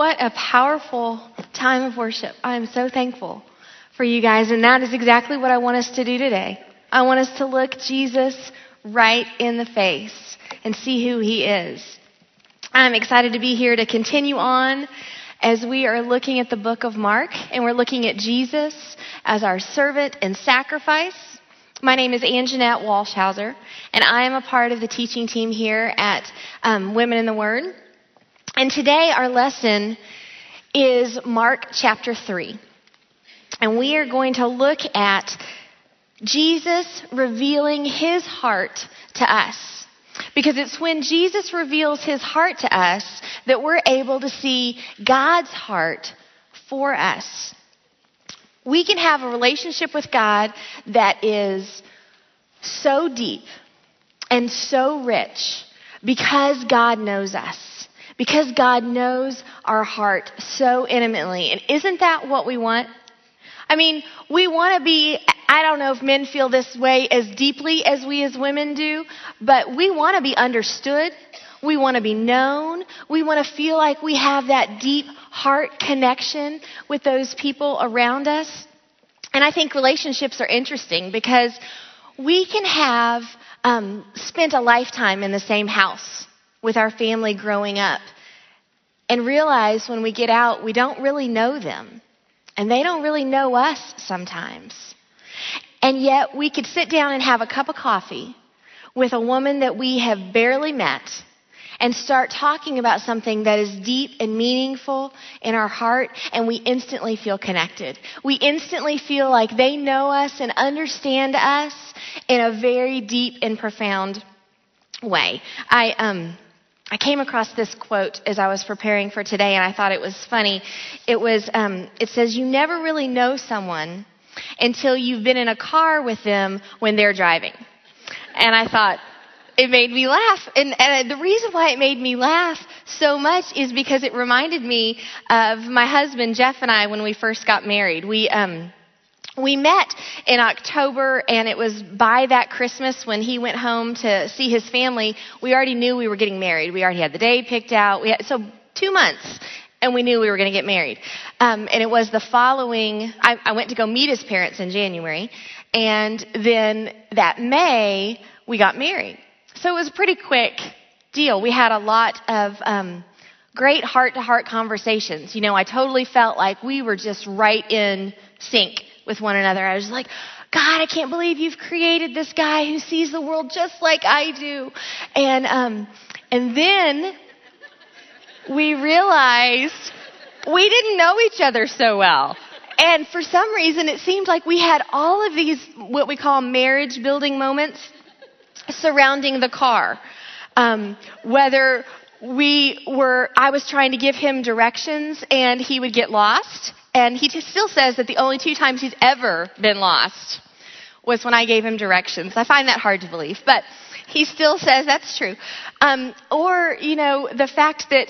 What a powerful time of worship. I am so thankful for you guys, and that is exactly what I want us to do today. I want us to look Jesus right in the face and see who he is. I'm excited to be here to continue on as we are looking at the book of Mark and we're looking at Jesus as our servant and sacrifice. My name is Anjanette Walshauser, and I am a part of the teaching team here at um, Women in the Word. And today our lesson is Mark chapter 3. And we are going to look at Jesus revealing his heart to us. Because it's when Jesus reveals his heart to us that we're able to see God's heart for us. We can have a relationship with God that is so deep and so rich because God knows us. Because God knows our heart so intimately. And isn't that what we want? I mean, we want to be, I don't know if men feel this way as deeply as we as women do, but we want to be understood. We want to be known. We want to feel like we have that deep heart connection with those people around us. And I think relationships are interesting because we can have um, spent a lifetime in the same house with our family growing up and realize when we get out, we don't really know them. And they don't really know us sometimes. And yet we could sit down and have a cup of coffee with a woman that we have barely met and start talking about something that is deep and meaningful in our heart, and we instantly feel connected. We instantly feel like they know us and understand us in a very deep and profound way. I, um, I came across this quote as I was preparing for today, and I thought it was funny. It was, um, it says, "You never really know someone until you've been in a car with them when they're driving." And I thought it made me laugh, and, and the reason why it made me laugh so much is because it reminded me of my husband Jeff and I when we first got married. We um, we met in October, and it was by that Christmas when he went home to see his family. We already knew we were getting married. We already had the day picked out. Had, so two months, and we knew we were going to get married. Um, and it was the following. I, I went to go meet his parents in January, and then that May we got married. So it was a pretty quick deal. We had a lot of. Um, great heart to heart conversations. You know, I totally felt like we were just right in sync with one another. I was like, God, I can't believe you've created this guy who sees the world just like I do. And, um, and then we realized we didn't know each other so well. And for some reason, it seemed like we had all of these, what we call marriage building moments surrounding the car. Um, whether we were, I was trying to give him directions and he would get lost. And he still says that the only two times he's ever been lost was when I gave him directions. I find that hard to believe, but he still says that's true. Um, or, you know, the fact that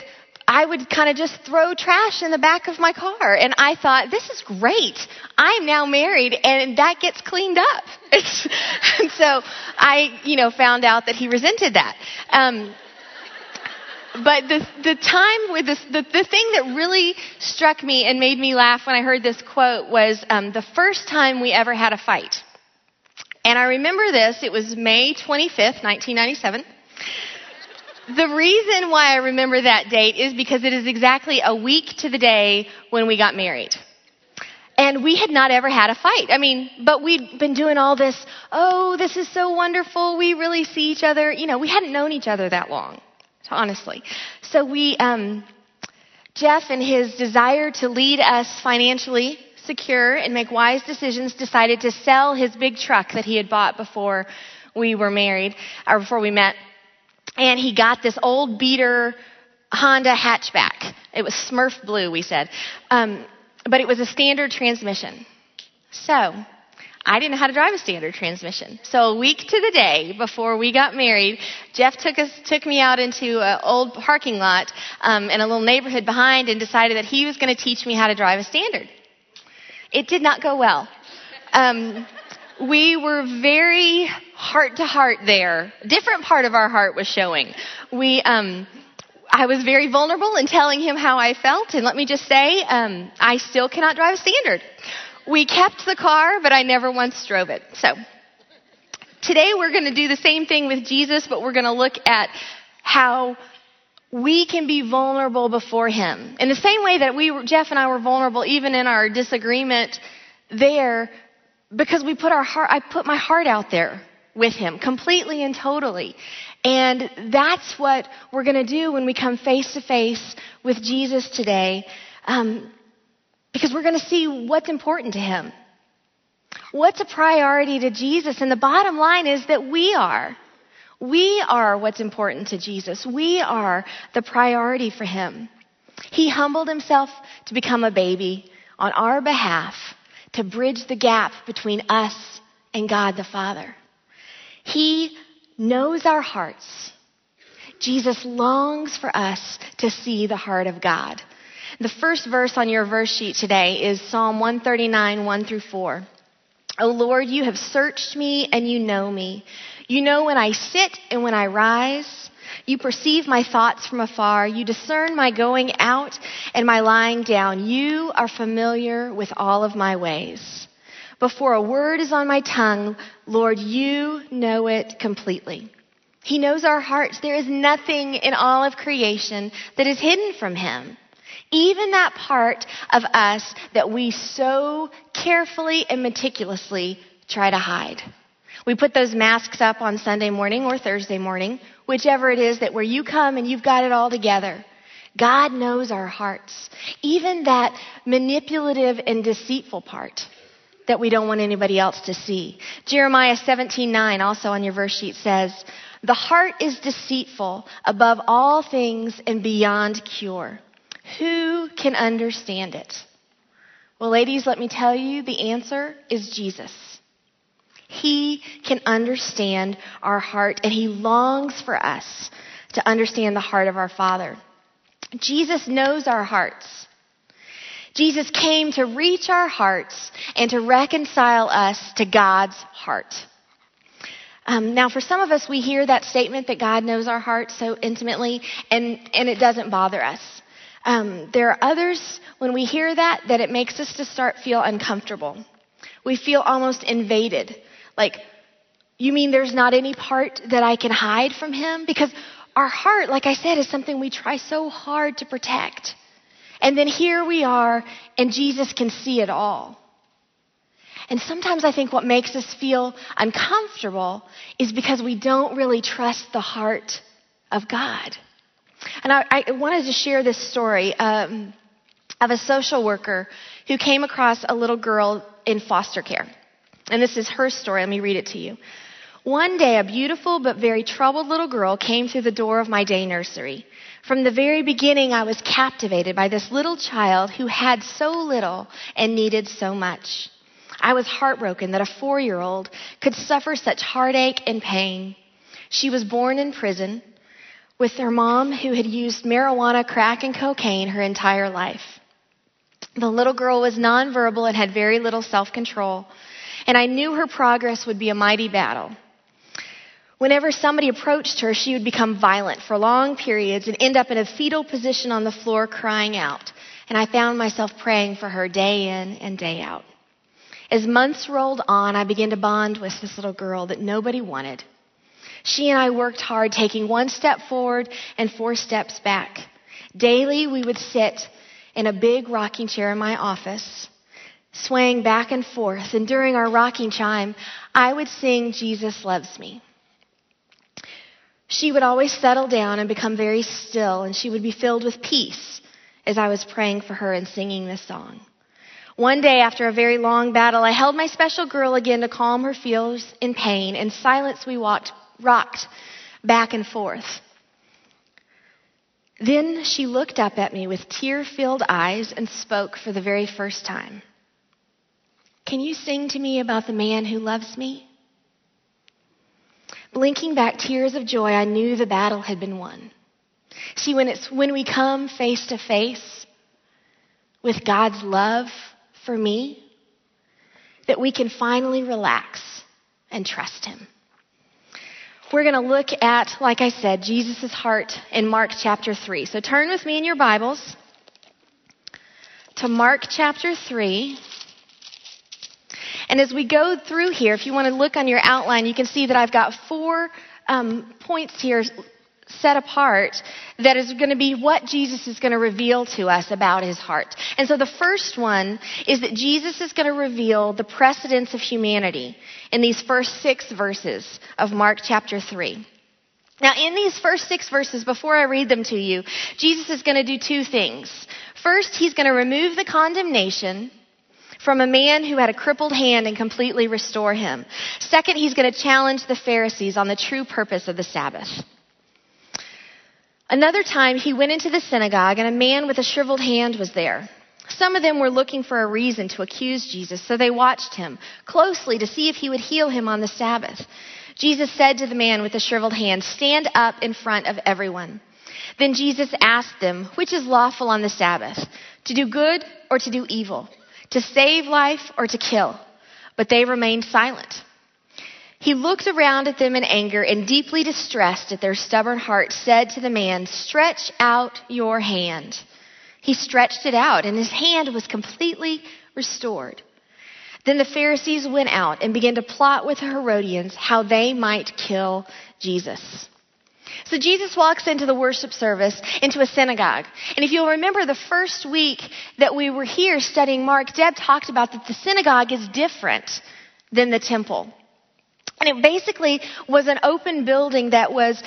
I would kind of just throw trash in the back of my car. And I thought, this is great. I'm now married and that gets cleaned up. and so I, you know, found out that he resented that. Um, but the, the time with this, the, the thing that really struck me and made me laugh when I heard this quote was um, the first time we ever had a fight. And I remember this, it was May 25th, 1997. The reason why I remember that date is because it is exactly a week to the day when we got married. And we had not ever had a fight. I mean, but we'd been doing all this, oh, this is so wonderful. We really see each other. You know, we hadn't known each other that long honestly. So we, um, Jeff, in his desire to lead us financially secure and make wise decisions, decided to sell his big truck that he had bought before we were married, or before we met. And he got this old beater Honda hatchback. It was Smurf blue, we said. Um, but it was a standard transmission. So, I didn't know how to drive a standard transmission. So a week to the day before we got married, Jeff took us took me out into an old parking lot um, in a little neighborhood behind and decided that he was going to teach me how to drive a standard. It did not go well. Um, we were very heart to heart there. Different part of our heart was showing. We um, I was very vulnerable in telling him how I felt, and let me just say, um, I still cannot drive a standard. We kept the car, but I never once drove it. So, today we're going to do the same thing with Jesus, but we're going to look at how we can be vulnerable before Him. In the same way that we, Jeff and I were vulnerable even in our disagreement there, because we put our heart, I put my heart out there with Him completely and totally. And that's what we're going to do when we come face to face with Jesus today, um, because we're going to see what's important to Him. What's a priority to Jesus? And the bottom line is that we are. We are what's important to Jesus. We are the priority for him. He humbled himself to become a baby on our behalf to bridge the gap between us and God the Father. He knows our hearts. Jesus longs for us to see the heart of God. The first verse on your verse sheet today is Psalm 139, 1 through 4. O Lord, you have searched me and you know me. You know when I sit and when I rise. You perceive my thoughts from afar. You discern my going out and my lying down. You are familiar with all of my ways. Before a word is on my tongue, Lord, you know it completely. He knows our hearts. There is nothing in all of creation that is hidden from him. Even that part of us that we so carefully and meticulously try to hide. We put those masks up on Sunday morning or Thursday morning, whichever it is that where you come and you've got it all together. God knows our hearts. Even that manipulative and deceitful part that we don't want anybody else to see. Jeremiah 17:9 also on your verse sheet says, "The heart is deceitful above all things and beyond cure. Who can understand it?" Well, ladies, let me tell you, the answer is Jesus. He can understand our heart and He longs for us to understand the heart of our Father. Jesus knows our hearts. Jesus came to reach our hearts and to reconcile us to God's heart. Um, now, for some of us, we hear that statement that God knows our hearts so intimately, and, and it doesn't bother us. Um, there are others, when we hear that, that it makes us to start feel uncomfortable. We feel almost invaded. Like, you mean there's not any part that I can hide from him? Because our heart, like I said, is something we try so hard to protect. And then here we are, and Jesus can see it all. And sometimes I think what makes us feel uncomfortable is because we don't really trust the heart of God. And I, I wanted to share this story um, of a social worker who came across a little girl in foster care. And this is her story. Let me read it to you. One day, a beautiful but very troubled little girl came through the door of my day nursery. From the very beginning, I was captivated by this little child who had so little and needed so much. I was heartbroken that a four year old could suffer such heartache and pain. She was born in prison with their mom who had used marijuana, crack, and cocaine her entire life. The little girl was nonverbal and had very little self control and I knew her progress would be a mighty battle. Whenever somebody approached her, she would become violent for long periods and end up in a fetal position on the floor crying out. And I found myself praying for her day in and day out. As months rolled on, I began to bond with this little girl that nobody wanted. She and I worked hard, taking one step forward and four steps back. Daily, we would sit in a big rocking chair in my office swaying back and forth. And during our rocking chime, I would sing, Jesus Loves Me. She would always settle down and become very still, and she would be filled with peace as I was praying for her and singing this song. One day, after a very long battle, I held my special girl again to calm her feels in pain. In silence, we walked, rocked back and forth. Then she looked up at me with tear filled eyes and spoke for the very first time. Can you sing to me about the man who loves me? Blinking back tears of joy, I knew the battle had been won. See, when, it's, when we come face to face with God's love for me, that we can finally relax and trust Him. We're going to look at, like I said, Jesus' heart in Mark chapter 3. So turn with me in your Bibles to Mark chapter 3. And as we go through here, if you want to look on your outline, you can see that I've got four um, points here set apart that is going to be what Jesus is going to reveal to us about his heart. And so the first one is that Jesus is going to reveal the precedence of humanity in these first six verses of Mark chapter 3. Now, in these first six verses, before I read them to you, Jesus is going to do two things. First, he's going to remove the condemnation from a man who had a crippled hand and completely restore him. Second, he's going to challenge the Pharisees on the true purpose of the Sabbath. Another time he went into the synagogue and a man with a shriveled hand was there. Some of them were looking for a reason to accuse Jesus, so they watched him closely to see if he would heal him on the Sabbath. Jesus said to the man with the shriveled hand, Stand up in front of everyone. Then Jesus asked them, Which is lawful on the Sabbath? To do good or to do evil? To save life or to kill? But they remained silent. He looked around at them in anger and deeply distressed at their stubborn heart said to the man, stretch out your hand. He stretched it out and his hand was completely restored. Then the Pharisees went out and began to plot with the Herodians how they might kill Jesus. So Jesus walks into the worship service, into a synagogue. And if you'll remember the first week that we were here studying Mark, Deb talked about that the synagogue is different than the temple. And it basically was an open building that was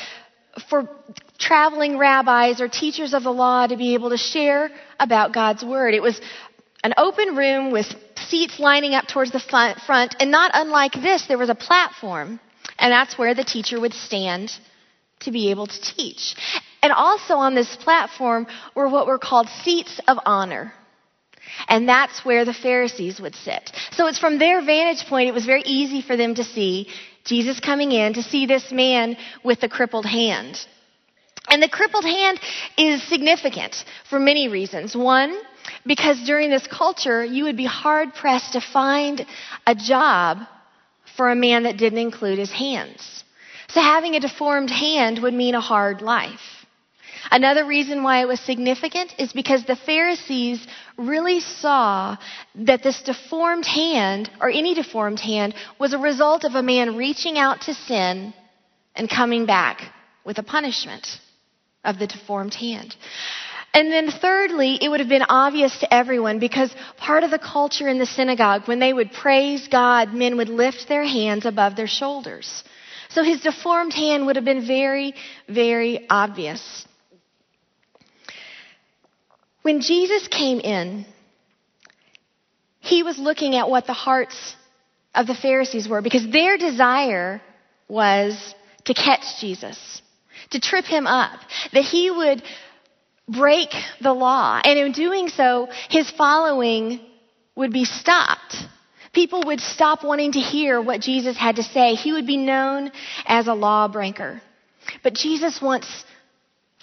for traveling rabbis or teachers of the law to be able to share about God's word. It was an open room with seats lining up towards the front, and not unlike this, there was a platform, and that's where the teacher would stand to be able to teach. And also on this platform were what were called seats of honor. And that's where the Pharisees would sit. So it's from their vantage point, it was very easy for them to see Jesus coming in, to see this man with the crippled hand. And the crippled hand is significant for many reasons. One, because during this culture, you would be hard pressed to find a job for a man that didn't include his hands. So having a deformed hand would mean a hard life. Another reason why it was significant is because the Pharisees really saw that this deformed hand, or any deformed hand, was a result of a man reaching out to sin and coming back with a punishment of the deformed hand. And then thirdly, it would have been obvious to everyone because part of the culture in the synagogue, when they would praise God, men would lift their hands above their shoulders. So his deformed hand would have been very, very obvious. When Jesus came in, he was looking at what the hearts of the Pharisees were because their desire was to catch Jesus, to trip him up, that he would break the law. And in doing so, his following would be stopped. People would stop wanting to hear what Jesus had to say. He would be known as a lawbreaker. But Jesus wants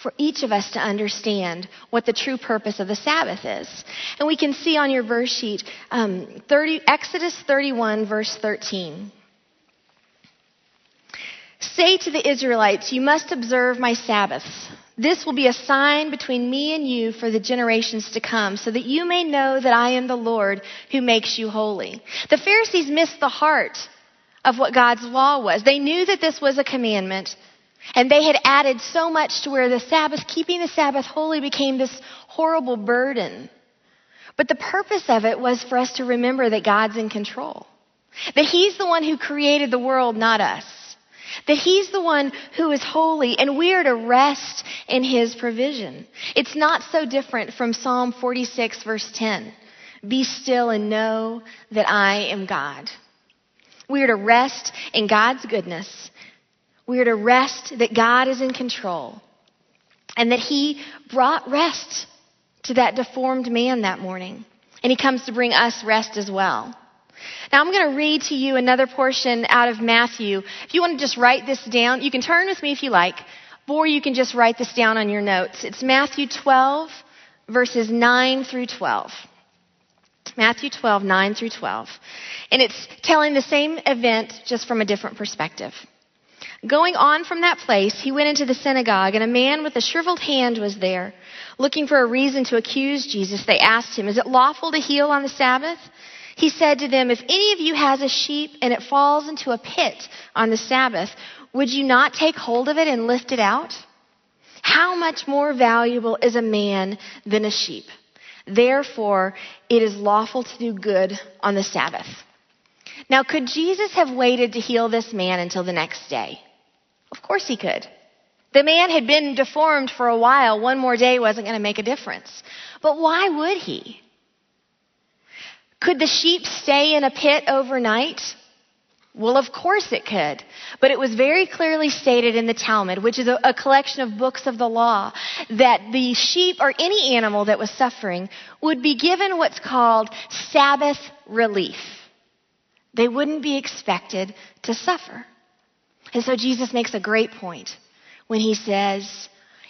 for each of us to understand what the true purpose of the Sabbath is. And we can see on your verse sheet um, 30, Exodus 31, verse 13. Say to the Israelites, You must observe my Sabbaths. This will be a sign between me and you for the generations to come, so that you may know that I am the Lord who makes you holy. The Pharisees missed the heart of what God's law was. They knew that this was a commandment, and they had added so much to where the Sabbath, keeping the Sabbath holy became this horrible burden. But the purpose of it was for us to remember that God's in control. That He's the one who created the world, not us. That He's the one who is holy and we are to rest in His provision. It's not so different from Psalm 46 verse 10. Be still and know that I am God. We are to rest in God's goodness we are to rest that God is in control and that He brought rest to that deformed man that morning. And He comes to bring us rest as well. Now I'm going to read to you another portion out of Matthew. If you want to just write this down, you can turn with me if you like, or you can just write this down on your notes. It's Matthew 12, verses 9 through 12. Matthew 12, 9 through 12. And it's telling the same event just from a different perspective. Going on from that place, he went into the synagogue, and a man with a shriveled hand was there. Looking for a reason to accuse Jesus, they asked him, Is it lawful to heal on the Sabbath? He said to them, If any of you has a sheep and it falls into a pit on the Sabbath, would you not take hold of it and lift it out? How much more valuable is a man than a sheep? Therefore, it is lawful to do good on the Sabbath. Now, could Jesus have waited to heal this man until the next day? Of course he could. The man had been deformed for a while. One more day wasn't going to make a difference. But why would he? Could the sheep stay in a pit overnight? Well, of course it could. But it was very clearly stated in the Talmud, which is a, a, collection of books of the law, that the sheep or any animal that was suffering would be given what's called Sabbath relief. They wouldn't be expected to suffer. And so Jesus makes a great point when he says,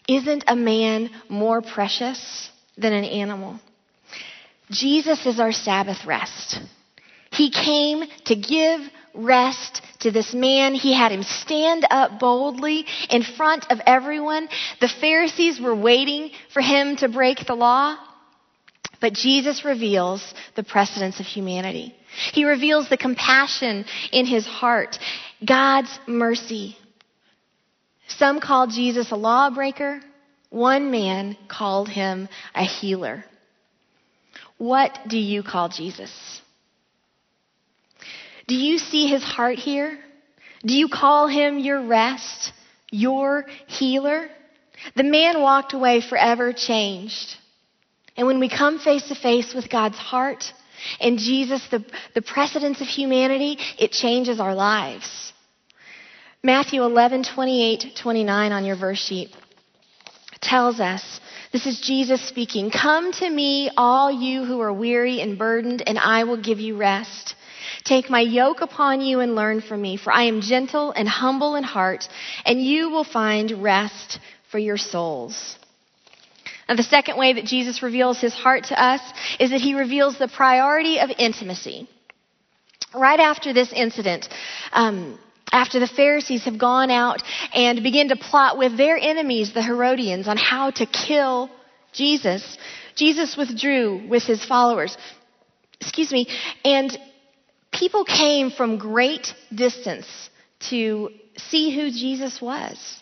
Isn't a man more precious than an animal? Jesus is our Sabbath rest. He came to give rest to this man. He had him stand up boldly in front of everyone. The Pharisees were waiting for him to break the law. But Jesus reveals the precedence of humanity. He reveals the compassion in his heart, God's mercy. Some called Jesus a lawbreaker. One man called him a healer. What do you call Jesus? Do you see his heart here? Do you call him your rest, your healer? The man walked away forever changed. And when we come face to face with God's heart and Jesus, the, the precedence of humanity, it changes our lives. Matthew 11, 28, 29 on your verse sheet tells us this is Jesus speaking. Come to me, all you who are weary and burdened, and I will give you rest. Take my yoke upon you and learn from me, for I am gentle and humble in heart, and you will find rest for your souls. The second way that Jesus reveals his heart to us is that he reveals the priority of intimacy. Right after this incident, um, after the Pharisees have gone out and begin to plot with their enemies, the Herodians, on how to kill Jesus, Jesus withdrew with his followers. Excuse me. And people came from great distance to see who Jesus was,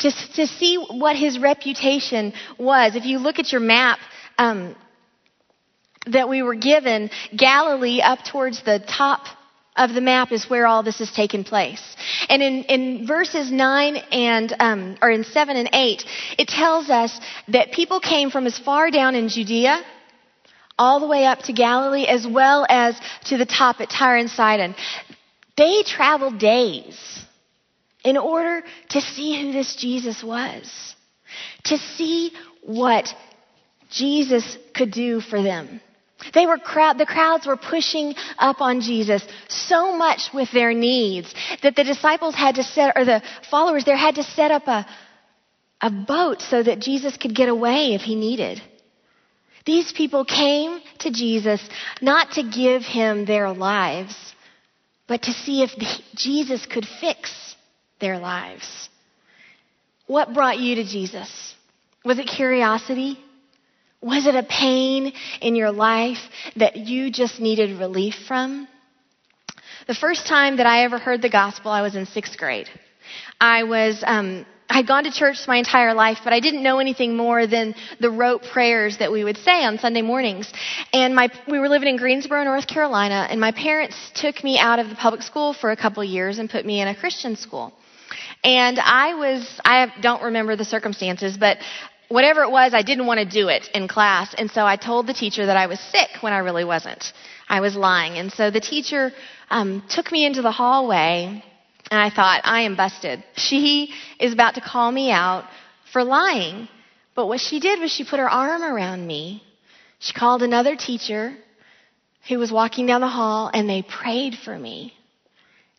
to, to see what his reputation was. If you look at your map, um, that we were given, Galilee up towards the top of the map is where all this has taken place. And in, in verses 9 and, um, or in 7 and 8, it tells us that people came from as far down in Judea all the way up to Galilee as well as to the top at Tyre and Sidon. They traveled days in order to see who this Jesus was, to see what Jesus could do for them. They were crowd, the crowds were pushing up on Jesus so much with their needs that the disciples had to set, or the followers there had to set up a, a boat so that Jesus could get away if he needed. These people came to Jesus not to give him their lives, but to see if Jesus could fix their lives. What brought you to Jesus? Was it curiosity? Was it a pain in your life that you just needed relief from? The first time that I ever heard the gospel, I was in sixth grade. I was, um, I'd gone to church my entire life, but I didn't know anything more than the rote prayers that we would say on Sunday mornings. And my, we were living in Greensboro, North Carolina, and my parents took me out of the public school for a couple years and put me in a Christian school. And I was, I don't remember the circumstances, but whatever it was, I didn't want to do it in class. And so I told the teacher that I was sick when I really wasn't. I was lying. And so the teacher um, took me into the hallway, and I thought, I am busted. She is about to call me out for lying. But what she did was she put her arm around me. She called another teacher who was walking down the hall, and they prayed for me.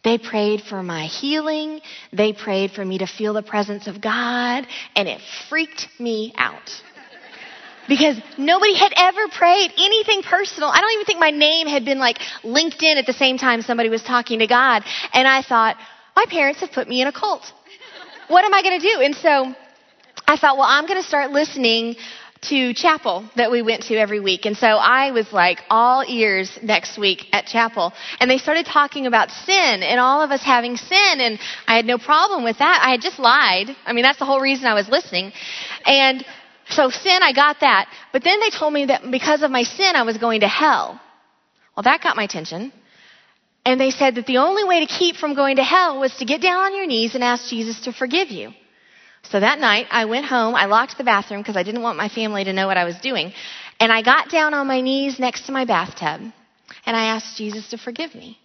They prayed for my healing. They prayed for me to feel the presence of God, and it freaked me out. Because nobody had ever prayed anything personal. I don't even think my name had been like linked in at the same time somebody was talking to God. And I thought, my parents have put me in a cult. What am I going to do? And so I thought, well, I'm going to start listening to chapel that we went to every week. And so I was like all ears next week at chapel. And they started talking about sin and all of us having sin. And I had no problem with that. I had just lied. I mean, that's the whole reason I was listening. And so sin, I got that. But then they told me that because of my sin, I was going to hell. Well, that got my attention. And they said that the only way to keep from going to hell was to get down on your knees and ask Jesus to forgive you. So that night, I went home, I locked the bathroom because I didn't want my family to know what I was doing. And I got down on my knees next to my bathtub and I asked Jesus to forgive me.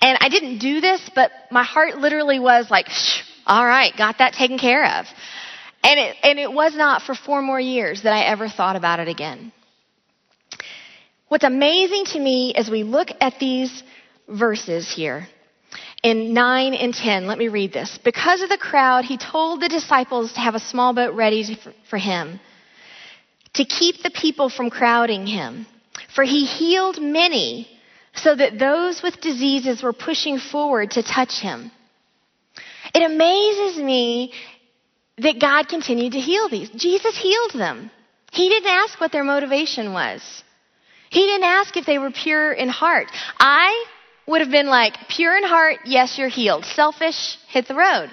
And I didn't do this, but my heart literally was like, all right, got that taken care of. And it, and it was not for four more years that I ever thought about it again. What's amazing to me as we look at these verses here in 9 and 10, let me read this. Because of the crowd, he told the disciples to have a small boat ready for him, to keep the people from crowding him. For he healed many, so that those with diseases were pushing forward to touch him. It amazes me that God continued to heal these. Jesus healed them. He didn't ask what their motivation was. He didn't ask if they were pure in heart. I would have been like, pure in heart, yes, you're healed. Selfish, hit the road.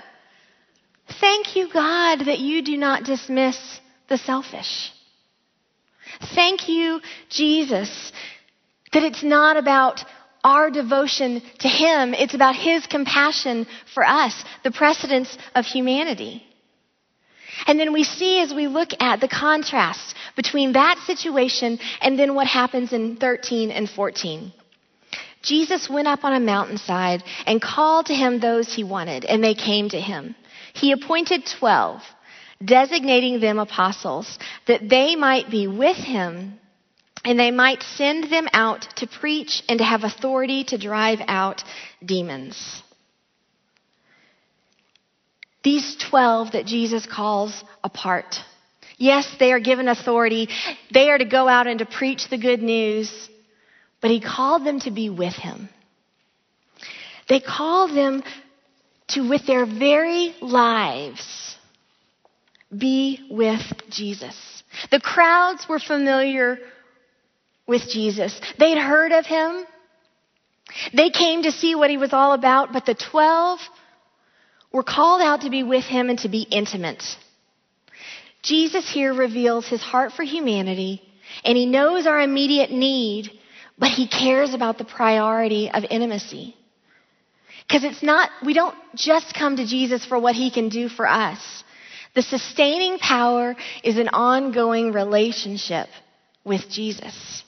Thank you, God, that you do not dismiss the selfish. Thank you, Jesus, that it's not about our devotion to Him, it's about His compassion for us, the precedence of humanity. And then we see as we look at the contrast between that situation and then what happens in 13 and 14. Jesus went up on a mountainside and called to him those he wanted, and they came to him. He appointed twelve, designating them apostles, that they might be with him and they might send them out to preach and to have authority to drive out demons. These 12 that Jesus calls apart. Yes, they are given authority. They are to go out and to preach the good news but he called them to be with him. They called them to, with their very lives, be with Jesus. The crowds were familiar with Jesus. They'd heard of him. They came to see what he was all about, but the 12 were called out to be with him and to be intimate. Jesus here reveals his heart for humanity, and he knows our immediate need but he cares about the priority of intimacy. Because it's not, we don't just come to Jesus for what he can do for us. The sustaining power is an ongoing relationship with Jesus.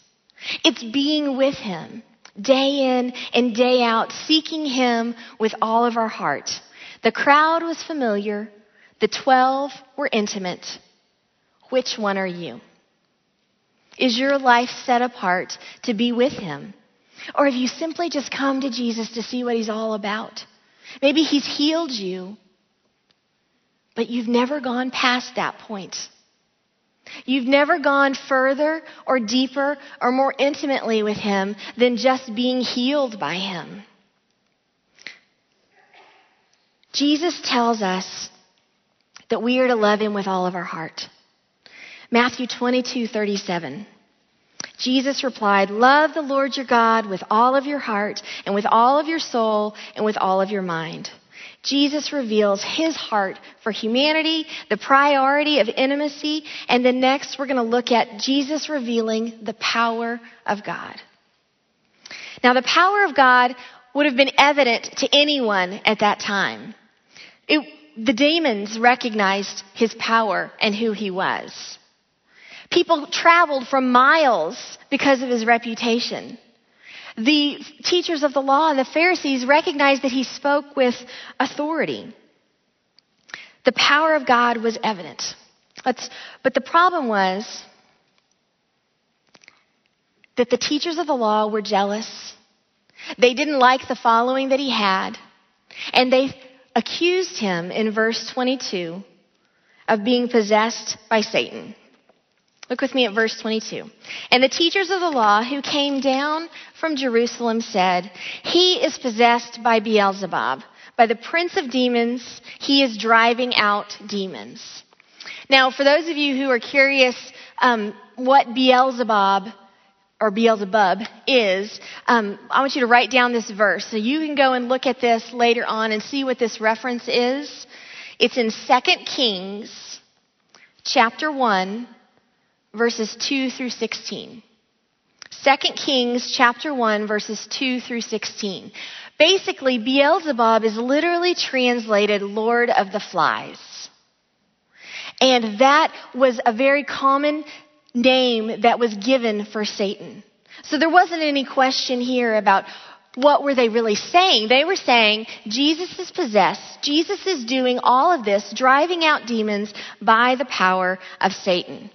It's being with him day in and day out, seeking him with all of our heart. The crowd was familiar. The twelve were intimate. Which one are you? Is your life set apart to be with Him? Or have you simply just come to Jesus to see what He's all about? Maybe He's healed you, but you've never gone past that point. You've never gone further or deeper or more intimately with Him than just being healed by Him. Jesus tells us that we are to love Him with all of our heart. Matthew 22, 37. Jesus replied, Love the Lord your God with all of your heart and with all of your soul and with all of your mind. Jesus reveals his heart for humanity, the priority of intimacy, and then next we're going to look at Jesus revealing the power of God. Now, the power of God would have been evident to anyone at that time. It, the demons recognized his power and who he was. People traveled for miles because of his reputation. The teachers of the law and the Pharisees recognized that he spoke with authority. The power of God was evident. but the problem was that the teachers of the law were jealous. They didn't like the following that he had. And they accused him in verse 22 of being possessed by Satan. Look with me at verse 22. And the teachers of the law who came down from Jerusalem said, He is possessed by Beelzebub, by the prince of demons, he is driving out demons. Now, for those of you who are curious um, what Beelzebub or Beelzebub is, um, I want you to write down this verse. So you can go and look at this later on and see what this reference is. It's in 2 Kings chapter 1, verses 2 through 16. 2 Kings chapter 1, verses 2 through 16. Basically, Beelzebub is literally translated Lord of the Flies. And that was a very common name that was given for Satan. So there wasn't any question here about what were they really saying? They were saying Jesus is possessed. Jesus is doing all of this, driving out demons by the power of Satan.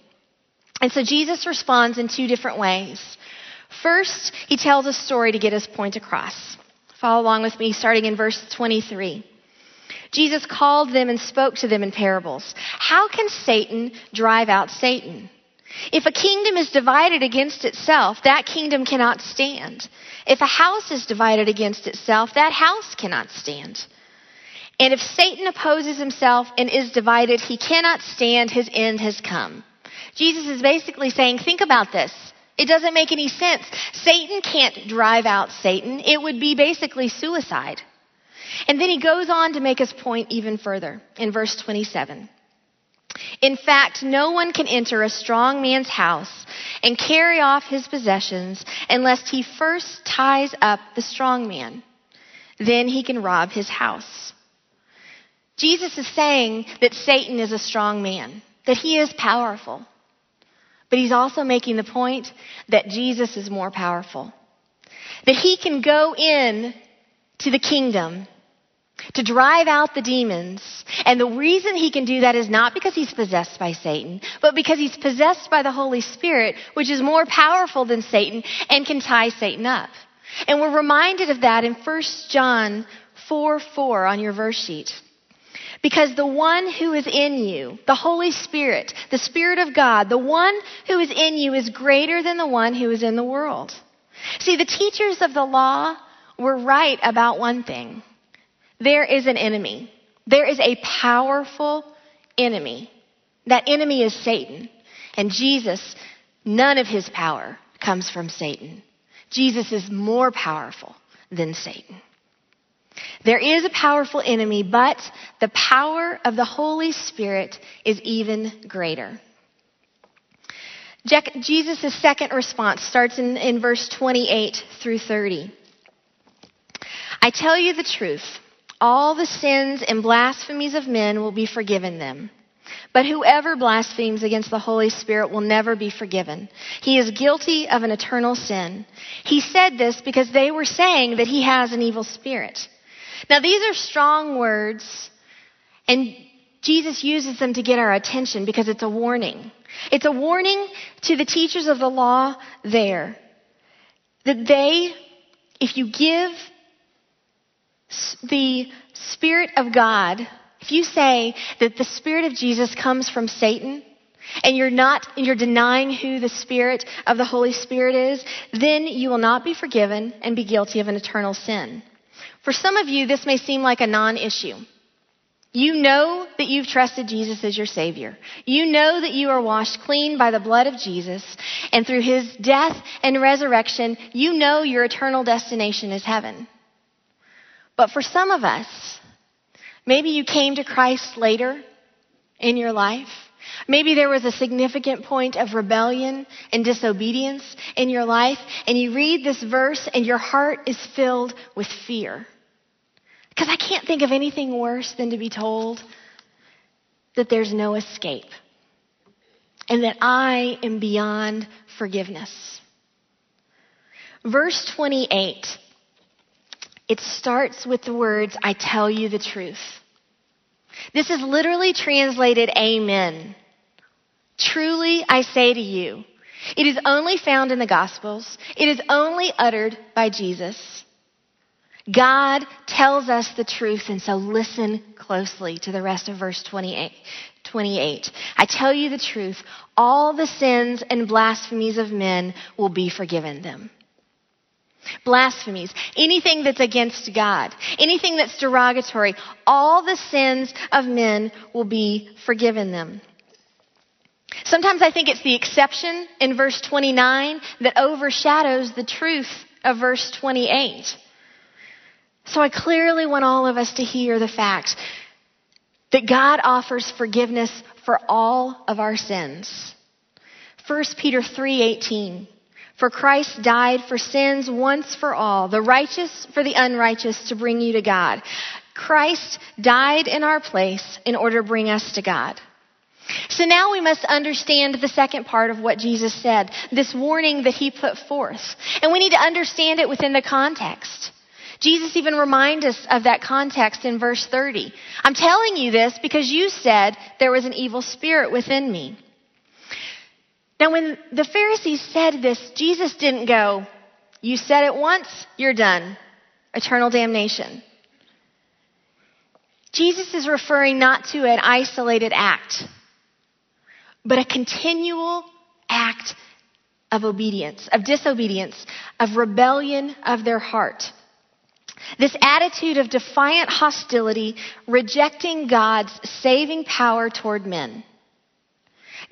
And so Jesus responds in two different ways. First, he tells a story to get his point across. Follow along with me, starting in verse 23. Jesus called them and spoke to them in parables. How can Satan drive out Satan? If a kingdom is divided against itself, that kingdom cannot stand. If a house is divided against itself, that house cannot stand. And if Satan opposes himself and is divided, he cannot stand, his end has come. Jesus is basically saying, think about this. It doesn't make any sense. Satan can't drive out Satan. It would be basically suicide. And then he goes on to make his point even further in verse 27. In fact, no one can enter a strong man's house and carry off his possessions unless he first ties up the strong man. Then he can rob his house. Jesus is saying that Satan is a strong man, that he is powerful. But he's also making the point that Jesus is more powerful. That he can go in to the kingdom to drive out the demons. And the reason he can do that is not because he's possessed by Satan, but because he's possessed by the Holy Spirit, which is more powerful than Satan and can tie Satan up. And we're reminded of that in 1 John 4 4 on your verse sheet. Because the one who is in you, the Holy Spirit, the Spirit of God, the one who is in you is greater than the one who is in the world. See, the teachers of the law were right about one thing. There is an enemy. There is a powerful enemy. That enemy is Satan. And Jesus, none of his power comes from Satan. Jesus is more powerful than Satan. There is a powerful enemy, but the power of the Holy Spirit is even greater. Jesus' second response starts in, in verse 28 through 30. I tell you the truth. All the sins and blasphemies of men will be forgiven them. But whoever blasphemes against the Holy Spirit will never be forgiven. He is guilty of an eternal sin. He said this because they were saying that he has an evil spirit. Now, these are strong words, and Jesus uses them to get our attention because it's a warning. It's a warning to the teachers of the law there that they, if you give the Spirit of God, if you say that the Spirit of Jesus comes from Satan, and you're not, you're denying who the Spirit of the Holy Spirit is, then you will not be forgiven and be guilty of an eternal sin. For some of you, this may seem like a non issue. You know that you've trusted Jesus as your Savior. You know that you are washed clean by the blood of Jesus, and through His death and resurrection, you know your eternal destination is heaven. But for some of us, maybe you came to Christ later in your life. Maybe there was a significant point of rebellion and disobedience in your life, and you read this verse and your heart is filled with fear. Because I can't think of anything worse than to be told that there's no escape and that I am beyond forgiveness. Verse 28, it starts with the words, I tell you the truth. This is literally translated Amen. Truly, I say to you, it is only found in the Gospels. It is only uttered by Jesus. God tells us the truth, and so listen closely to the rest of verse 28. 28. I tell you the truth, all the sins and blasphemies of men will be forgiven them. blasphemies, anything that's against God, anything that's derogatory, all the sins of men will be forgiven them. Sometimes I think it's the exception in verse 29 that overshadows the truth of verse 28. So I clearly want all of us to hear the fact that God offers forgiveness for all of our sins. 1 Peter 3:18 For Christ died for sins once for all, the righteous for the unrighteous to bring you to God. Christ died in our place in order to bring us to God. So now we must understand the second part of what Jesus said, this warning that he put forth. And we need to understand it within the context. Jesus even reminds us of that context in verse 30. I'm telling you this because you said there was an evil spirit within me. Now, when the Pharisees said this, Jesus didn't go, You said it once, you're done. Eternal damnation. Jesus is referring not to an isolated act, but a continual act of obedience, of disobedience, of rebellion of their heart. This attitude of defiant hostility, rejecting God's saving power toward men.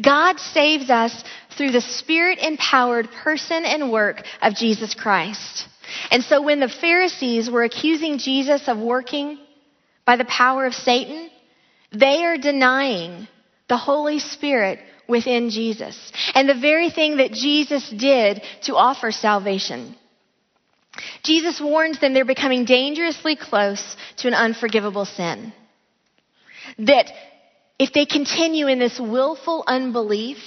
God saves us through the spirit empowered person and work of Jesus Christ. And so when the Pharisees were accusing Jesus of working by the power of Satan, they are denying the Holy Spirit within Jesus and the very thing that Jesus did to offer salvation. Jesus warns them they're becoming dangerously close to an unforgivable sin. That if they continue in this willful unbelief,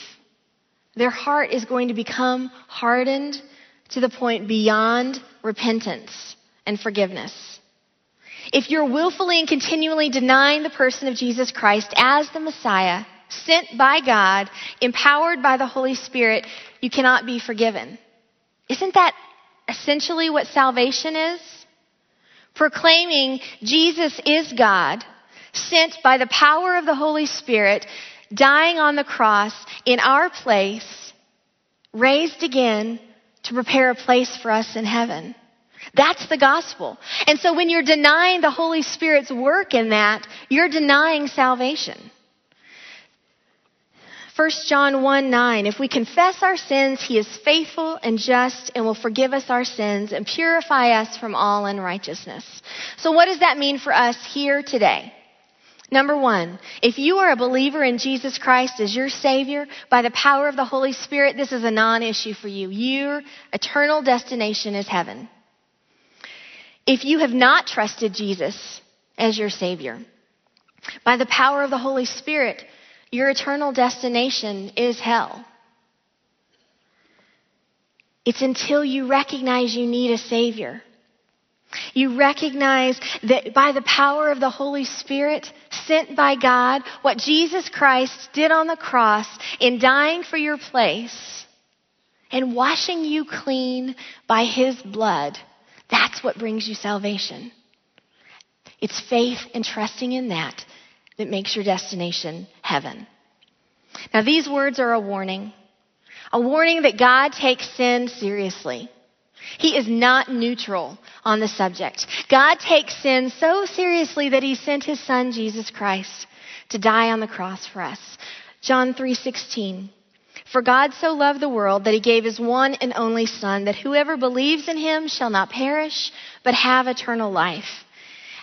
their heart is going to become hardened to the point beyond repentance and forgiveness. If you're willfully and continually denying the person of Jesus Christ as the Messiah, sent by God, empowered by the Holy Spirit, you cannot be forgiven. Isn't that essentially what salvation is? Proclaiming Jesus is God, sent by the power of the Holy Spirit, dying on the cross in our place, raised again to prepare a place for us in heaven. That's the gospel. And so when you're denying the Holy Spirit's work in that, you're denying salvation. 1 John 1 9, if we confess our sins, he is faithful and just and will forgive us our sins and purify us from all unrighteousness. So, what does that mean for us here today? Number one, if you are a believer in Jesus Christ as your Savior, by the power of the Holy Spirit, this is a non issue for you. Your eternal destination is heaven. If you have not trusted Jesus as your Savior, by the power of the Holy Spirit, your eternal destination is hell. It's until you recognize you need a Savior. You recognize that by the power of the Holy Spirit, sent by God, what Jesus Christ did on the cross in dying for your place and washing you clean by His blood, that's what brings you salvation. It's faith and trusting in that that makes your destination heaven. Now, these words are a warning. A warning that God takes sin seriously. He is not neutral on the subject. God takes sin so seriously that he sent his son Jesus Christ to die on the cross for us. John 3:16 For God so loved the world that he gave his one and only son that whoever believes in him shall not perish but have eternal life.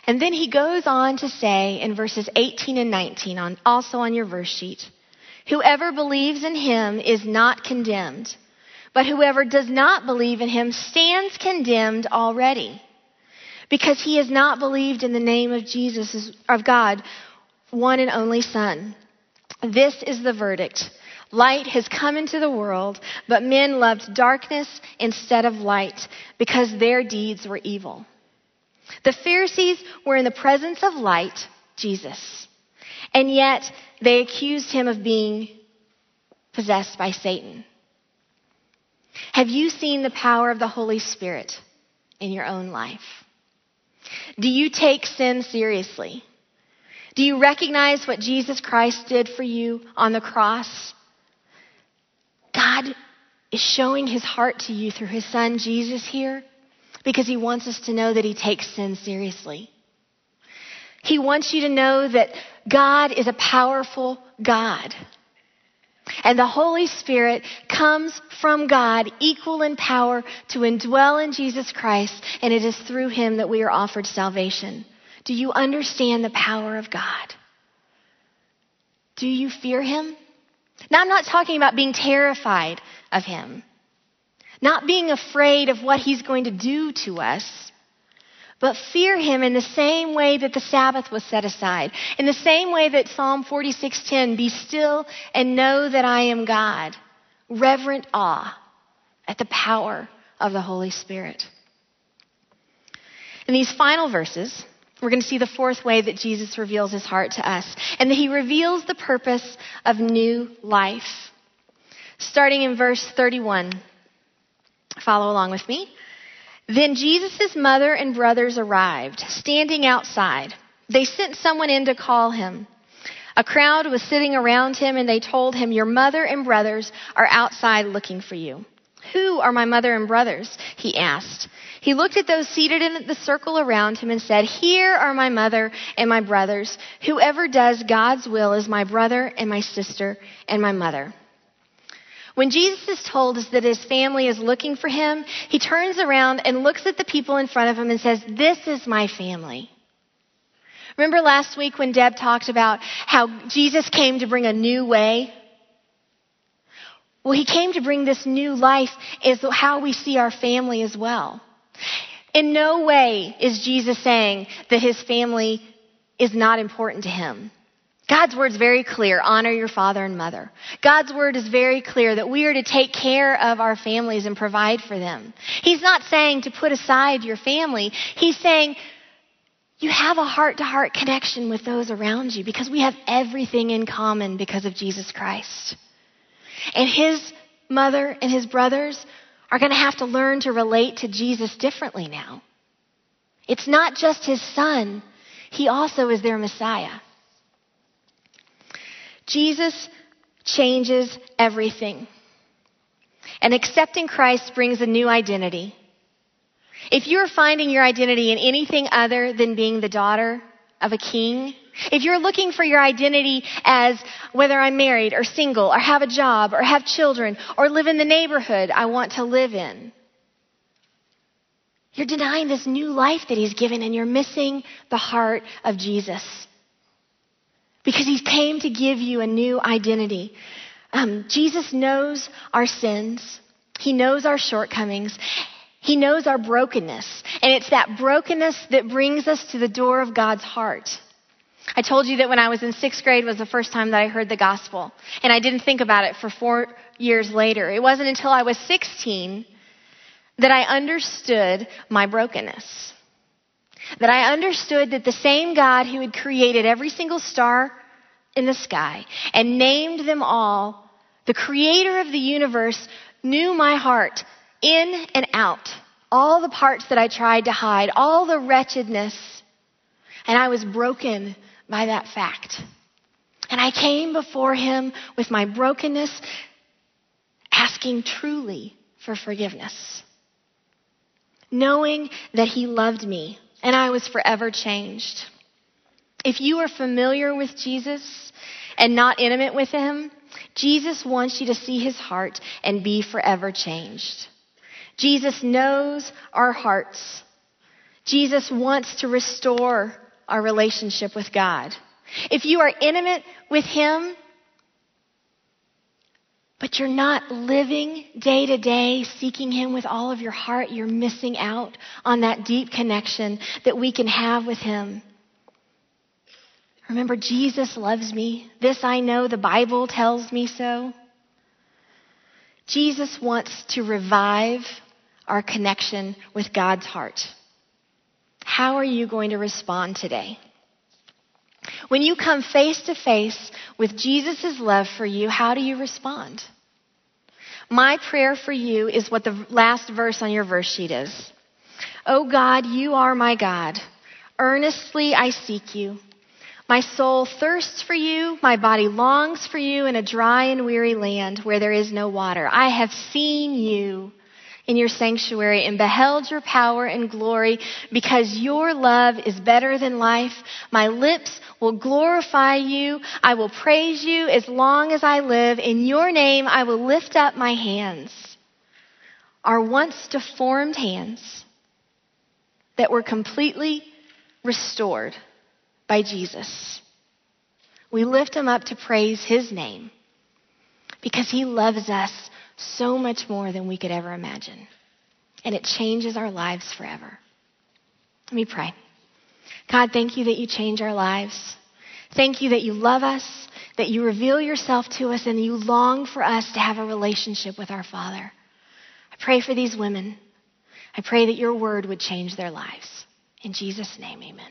And then he goes on to say in verses 18 and 19, on, also on your verse sheet, Whoever believes in him is not condemned, but whoever does not believe in him stands condemned already, because he has not believed in the name of Jesus, of God, one and only Son. This is the verdict. Light has come into the world, but men loved darkness instead of light because their deeds were evil. The Pharisees were in the presence of light, Jesus, and yet they accused him of being possessed by Satan. Have you seen the power of the Holy Spirit in your own life? Do you take sin seriously? Do you recognize what Jesus Christ did for you on the cross? God is showing his heart to you through his son Jesus here. Because he wants us to know that he takes sin seriously. He wants you to know that God is a powerful God. And the Holy Spirit comes from God, equal in power, to indwell in Jesus Christ, and it is through him that we are offered salvation. Do you understand the power of God? Do you fear him? Now, I'm not talking about being terrified of him, not being afraid of what he's going to do to us, but fear him in the same way that the Sabbath was set aside, in the same way that Psalm 46:10, be still and know that I am God. Reverent awe at the power of the Holy Spirit. In these final verses, we're going to see the fourth way that Jesus reveals his heart to us, and that he reveals the purpose of new life. Starting in verse 31. Follow along with me. Then Jesus' mother and brothers arrived, standing outside. They sent someone in to call him. A crowd was sitting around him, and they told him, Your mother and brothers are outside looking for you. Who are my mother and brothers? He asked. He looked at those seated in the circle around him and said, Here are my mother and my brothers. Whoever does God's will is my brother and my sister and my mother. When Jesus is told that his family is looking for him, he turns around and looks at the people in front of him and says, This is my family. Remember last week when Deb talked about how Jesus came to bring a new way? Well, he came to bring this new life is how we see our family as well. In no way is Jesus saying that his family is not important to him. God's word is very clear honor your father and mother. God's word is very clear that we are to take care of our families and provide for them. He's not saying to put aside your family, He's saying you have a heart to heart connection with those around you because we have everything in common because of Jesus Christ. And His mother and His brothers are going to have to learn to relate to Jesus differently now. It's not just his son, he also is their Messiah. Jesus changes everything. And accepting Christ brings a new identity. If you're finding your identity in anything other than being the daughter of a king, if you're looking for your identity as whether I'm married or single or have a job or have children or live in the neighborhood I want to live in, you're denying this new life that He's given and you're missing the heart of Jesus. Because He came to give you a new identity. Um, Jesus knows our sins. He knows our shortcomings. He knows our brokenness. And it's that brokenness that brings us to the door of God's heart. I told you that when I was in sixth grade was the first time that I heard the gospel. And I didn't think about it for four years later. It wasn't until I was 16 that I understood my brokenness. That I understood that the same God who had created every single star in the sky and named them all, the creator of the universe, knew my heart in and out. All the parts that I tried to hide, all the wretchedness. And I was broken by that fact. And I came before him with my brokenness, asking truly for forgiveness. Knowing that he loved me and I was forever changed. If you are familiar with Jesus and not intimate with him, Jesus wants you to see his heart and be forever changed. Jesus knows our hearts. Jesus wants to restore our relationship with God. If you are intimate with Him, but you're not living day to day seeking Him with all of your heart, you're missing out on that deep connection that we can have with Him. Remember, Jesus loves me. This I know, the Bible tells me so. Jesus wants to revive our connection with God's heart. How are you going to respond today? When you come face to face with Jesus' love for you, how do you respond? My prayer for you is what the last verse on your verse sheet is. Oh God, you are my God. Earnestly I seek you. My soul thirsts for you. My body longs for you in a dry and weary land where there is no water. I have seen you in your sanctuary and beheld your power and glory because your love is better than life. My lips will glorify you. I will praise you as long as I live. In your name I will lift up my hands. Our once deformed hands that were completely restored by Jesus. We lift him up to praise his name because he loves us so much more than we could ever imagine. And it changes our lives forever. Let me pray. God, thank you that you change our lives. Thank you that you love us, that you reveal yourself to us, and you long for us to have a relationship with our Father. I pray for these women. I pray that your word would change their lives. In Jesus' name, amen.